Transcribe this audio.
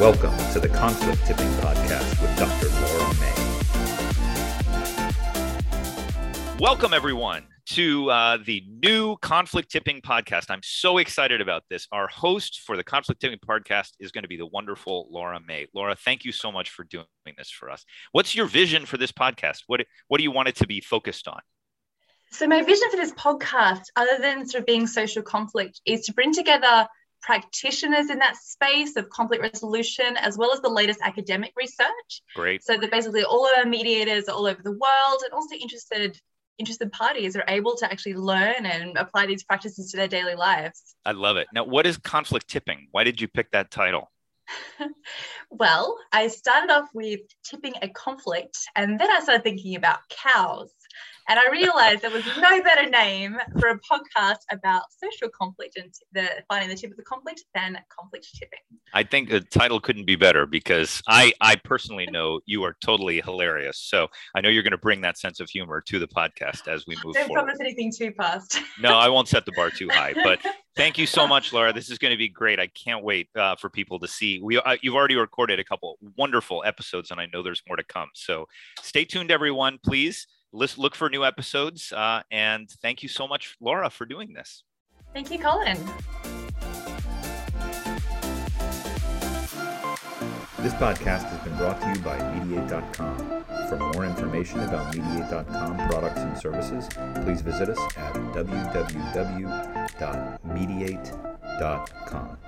Welcome to the Conflict Tipping Podcast with Dr. Laura May. Welcome, everyone, to uh, the new Conflict Tipping Podcast. I'm so excited about this. Our host for the Conflict Tipping Podcast is going to be the wonderful Laura May. Laura, thank you so much for doing this for us. What's your vision for this podcast? What, what do you want it to be focused on? So, my vision for this podcast, other than sort of being social conflict, is to bring together practitioners in that space of conflict resolution, as well as the latest academic research. Great. So that basically all of our mediators all over the world and also interested interested parties are able to actually learn and apply these practices to their daily lives. I love it. Now, what is conflict tipping? Why did you pick that title? well, I started off with tipping a conflict, and then I started thinking about cows. And I realized there was no better name for a podcast about social conflict and the finding the tip of the conflict than conflict tipping. I think the title couldn't be better because I, I personally know you are totally hilarious. So I know you're going to bring that sense of humor to the podcast as we move forward. Don't forward. promise anything too fast. no, I won't set the bar too high. But thank you so much, Laura. This is going to be great. I can't wait uh, for people to see. We uh, you've already recorded a couple wonderful episodes, and I know there's more to come. So stay tuned, everyone. Please let's look for new episodes. Uh, and thank you so much, Laura, for doing this. Thank you, Colin. This podcast has been brought to you by Mediate.com. For more information about Mediate.com products and services, please visit us at www.mediate.com.